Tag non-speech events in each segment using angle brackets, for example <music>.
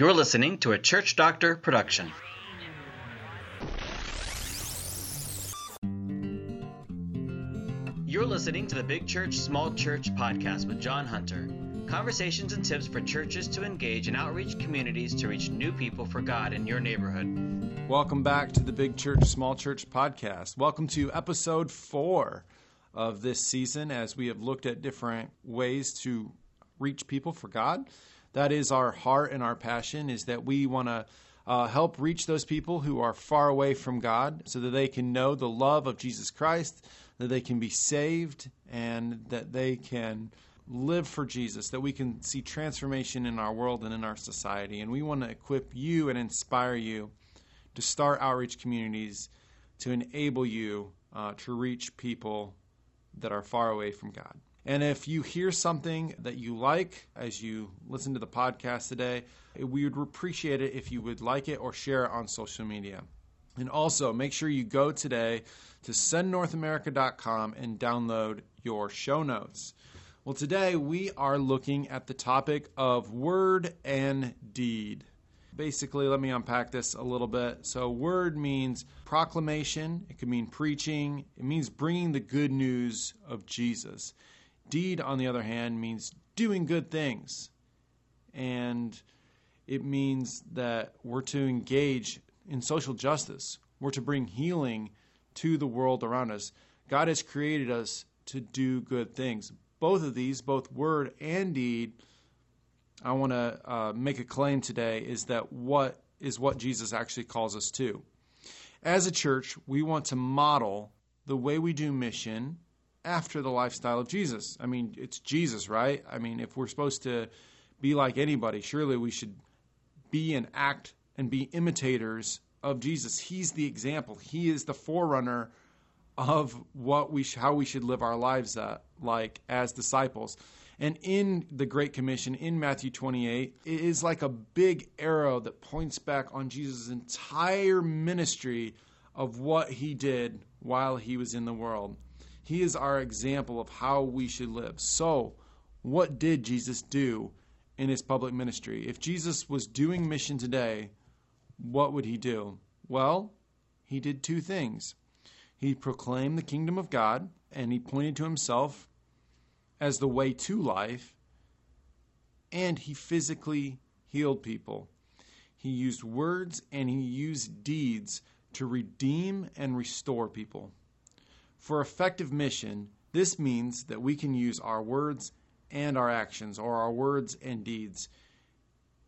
You're listening to a Church Doctor production. You're listening to the Big Church Small Church podcast with Jon Hunter. Conversations and tips for churches to engage in outreach communities to reach new people for God in your neighborhood. Welcome back to the Big Church Small Church podcast. Welcome to episode four of this season as we have looked at different ways to reach people for God. That is our heart and our passion is that we want to uh, help reach those people who are far away from God so that they can know the love of Jesus Christ, that they can be saved, and that they can live for Jesus, that we can see transformation in our world and in our society. And we want to equip you and inspire you to start outreach communities to enable you uh, to reach people that are far away from God. And if you hear something that you like as you listen to the podcast today, we would appreciate it if you would like it or share it on social media. And also, make sure you go today to sendnorthamerica.com and download your show notes. Well, today we are looking at the topic of word and deed. Basically, let me unpack this a little bit. So, word means proclamation, it can mean preaching, it means bringing the good news of Jesus. Deed, on the other hand, means doing good things. And it means that we're to engage in social justice, we're to bring healing to the world around us. God has created us to do good things. Both of these, both word and deed, I want to uh, make a claim today is that what is what Jesus actually calls us to. As a church, we want to model the way we do mission after the lifestyle of Jesus. I mean, it's Jesus, right? I mean, if we're supposed to be like anybody, surely we should be and act and be imitators of Jesus. He's the example. He is the forerunner of what we sh- how we should live our lives uh, like as disciples. And in the Great Commission, in Matthew 28, it is like a big arrow that points back on Jesus' entire ministry of what he did while he was in the world. He is our example of how we should live. So, what did Jesus do in his public ministry? If Jesus was doing mission today, what would he do? Well, he did two things. He proclaimed the kingdom of God, and he pointed to himself as the way to life, and he physically healed people. He used words and he used deeds to redeem and restore people. For effective mission, this means that we can use our words and our actions, or our words and deeds.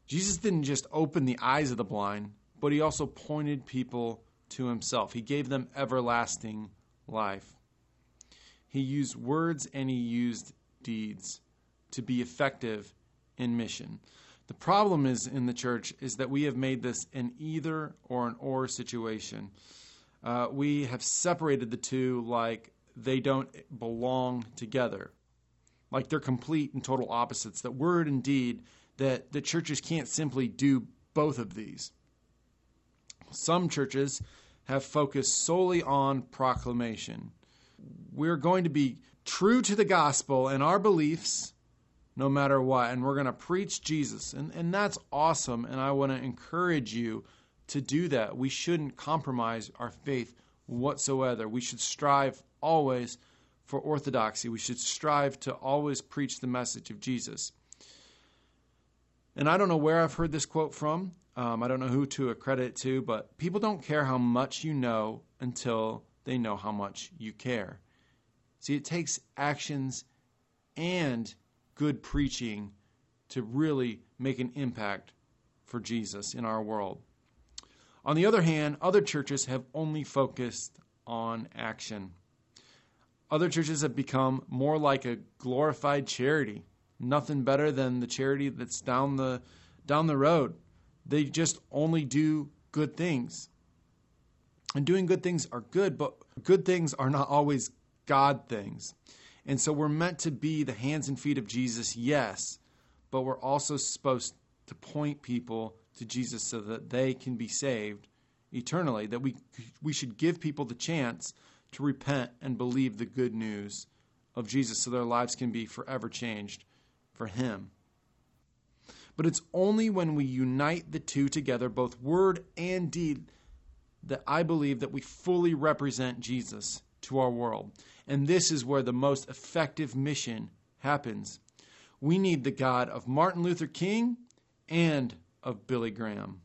Jesus didn't just open the eyes of the blind, but he also pointed people to himself. He gave them everlasting life. He used words and he used deeds to be effective in mission. The problem is in the church is that we have made this an either or an or situation. Uh, we have separated the two like they don't belong together, like they're complete and total opposites. That word and deed, that the churches can't simply do both of these. Some churches have focused solely on proclamation. We're going to be true to the gospel and our beliefs no matter what. And we're going to preach Jesus. And, and that's awesome. And I want to encourage you to do that. We shouldn't compromise our faith whatsoever. We should strive always for orthodoxy. We should strive to always preach the message of Jesus. And I don't know where I've heard this quote from. Um, I don't know who to accredit it to, but people don't care how much you know until they know how much you care. See, it takes actions and good preaching to really make an impact for Jesus in our world. On the other hand, other churches have only focused on action. Other churches have become more like a glorified charity. Nothing better than the charity that's down the down the road. They just only do good things. And doing good things are good, but good things are not always God things. And so we're meant to be the hands and feet of Jesus, yes, but we're also supposed to point people to Jesus so that they can be saved eternally, that we, we should give people the chance to repent and believe the good news of Jesus so their lives can be forever changed for Him. But it's only when we unite the two together, both word and deed, that I believe that we fully represent Jesus to our world. And this is where the most effective mission happens. We need the God of Martin Luther King and of Billy Graham.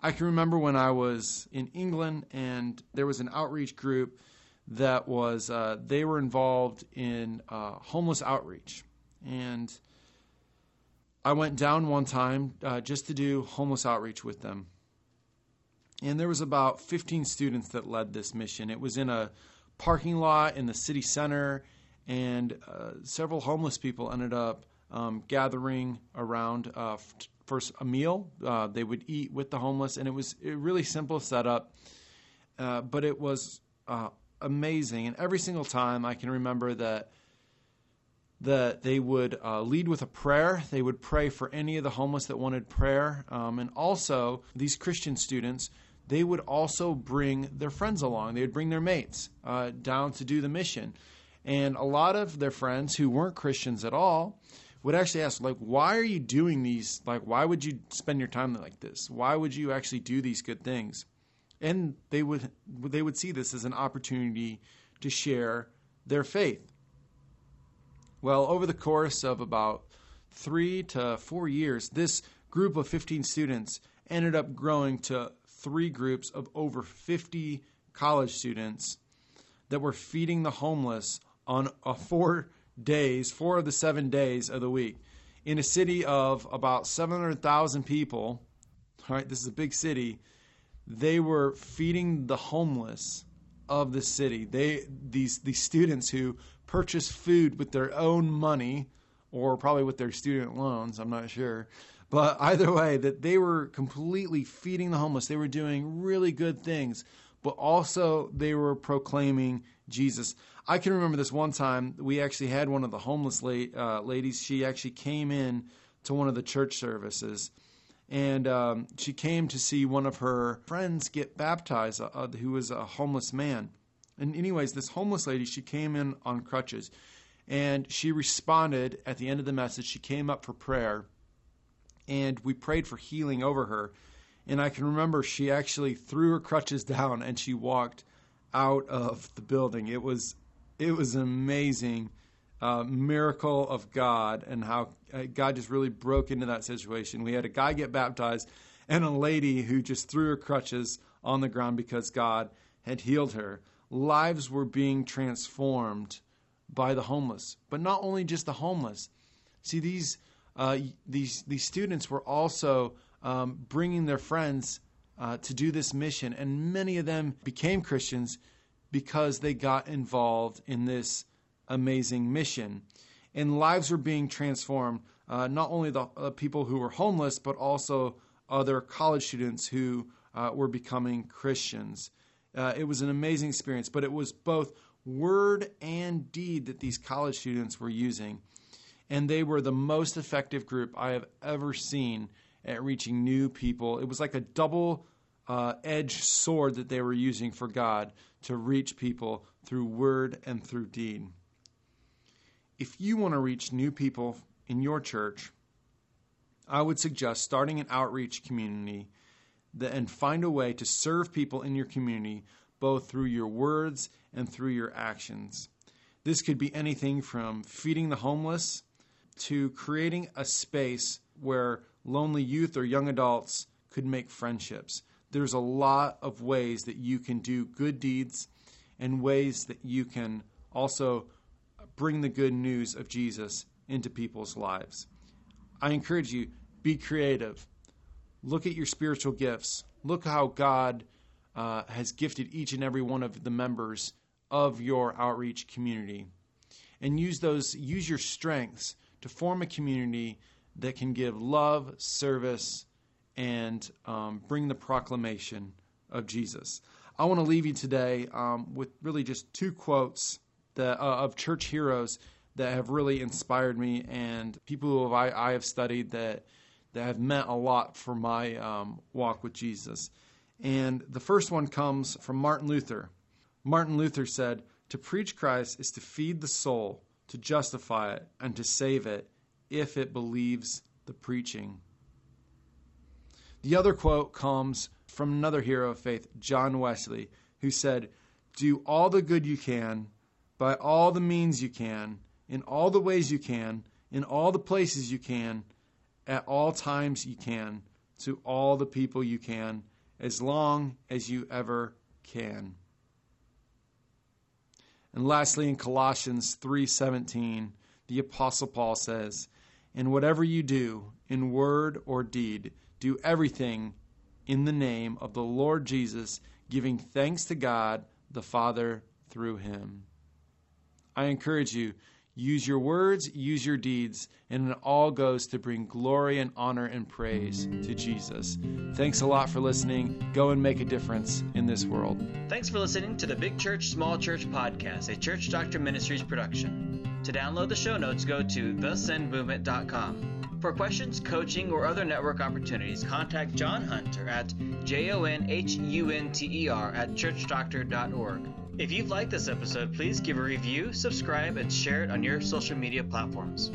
I can remember when I was in England and there was an outreach group that was, uh, they were involved in uh, homeless outreach. And I went down one time uh, just to do homeless outreach with them. And there was about 15 students that led this mission. It was in a parking lot in the city center, and uh, several homeless people ended up um, gathering around uh, for a meal. Uh, they would eat with the homeless, and it was a really simple setup, uh, but it was uh, amazing. And every single time, I can remember that that they would uh, lead with a prayer. They would pray for any of the homeless that wanted prayer, um, and also these Christian students. They would also bring their friends along. They would bring their mates uh, down to do the mission. And a lot of their friends who weren't Christians at all would actually ask, like, why are you doing these? Like, why would you spend your time like this? Why would you actually do these good things? And they would they would see this as an opportunity to share their faith. Well, over the course of about three to four years, this group of 15 students ended up growing to three groups of over 50 college students that were feeding the homeless on a four days, four of the seven days of the week, in a city of about 700,000 people, all right, this is a big city, they were feeding the homeless of the city. They these these students who purchased food with their own money or probably with their student loans, I'm not sure. But <laughs> either way, that they were completely feeding the homeless. They were doing really good things, but also they were proclaiming Jesus. I can remember this one time we actually had one of the homeless la- uh, ladies. She actually came in to one of the church services, and um, she came to see one of her friends get baptized, uh, uh, who was a homeless man. And anyways, this homeless lady, she came in on crutches, and she responded at the end of the message. She came up for prayer, and we prayed for healing over her. And I can remember she actually threw her crutches <laughs> down and she walked out of the building. It was it was an amazing uh, miracle of God and how uh, God just really broke into that situation. We had a guy get baptized and a lady who just threw her crutches on the ground because God had healed her. Lives were being transformed by the homeless, but not only just the homeless. See, these uh, these these students were also um, bringing their friends uh, to do this mission, and many of them became Christians because they got involved in this amazing mission. And lives were being transformed, uh, not only the uh, people who were homeless, but also other college students who uh, were becoming Christians. Uh, it was an amazing experience, but it was both word and deed that these college students were using. And they were the most effective group I have ever seen at reaching new people. It was like a double uh, edged sword that they were using for God to reach people through word and through deed. If you want to reach new people in your church, I would suggest starting an outreach community and find a way to serve people in your community both through your words and through your actions. This could be anything from feeding the homeless to creating a space where lonely youth or young adults could make friendships there's a lot of ways that you can do good deeds and ways that you can also bring the good news of Jesus into people's lives. I encourage you be creative. Look at your spiritual gifts. Look how God uh, has gifted each and every one of the members of your outreach community. And use those use your strengths to form a community that can give love, service, and um, bring the proclamation of Jesus. I want to leave you today um, with really just two quotes that, uh, of church heroes that have really inspired me and people who have, I, I, have studied that, that have meant a lot for my um, walk with Jesus. And the first one comes from Martin Luther. Martin Luther said, To preach Christ is to feed the soul, to justify it, and to save it if it believes the preaching. The other quote comes from another hero of faith, John Wesley, who said, Do all the good you can, by all the means you can, in all the ways you can, in all the places you can, at all times you can, to all the people you can, as long as you ever can. And lastly in Colossians 3:17, the apostle Paul says, "And whatever you do, in word or deed, do everything in the name of the Lord Jesus, giving thanks to God the Father through him." I encourage you Use your words, use your deeds, and it all goes to bring glory and honor and praise to Jesus. Thanks a lot for listening. Go and make a difference in this world. Thanks for listening to the Big Church Small Church podcast, a Church Doctor Ministries production. To download the show notes, go to thesendmovement.com. For questions, coaching, or other network opportunities, contact Jon Hunter at J-O-N-H-U-N-T-E-R at churchdoctor.org. If you've liked this episode, please give a review, subscribe, and share it on your social media platforms.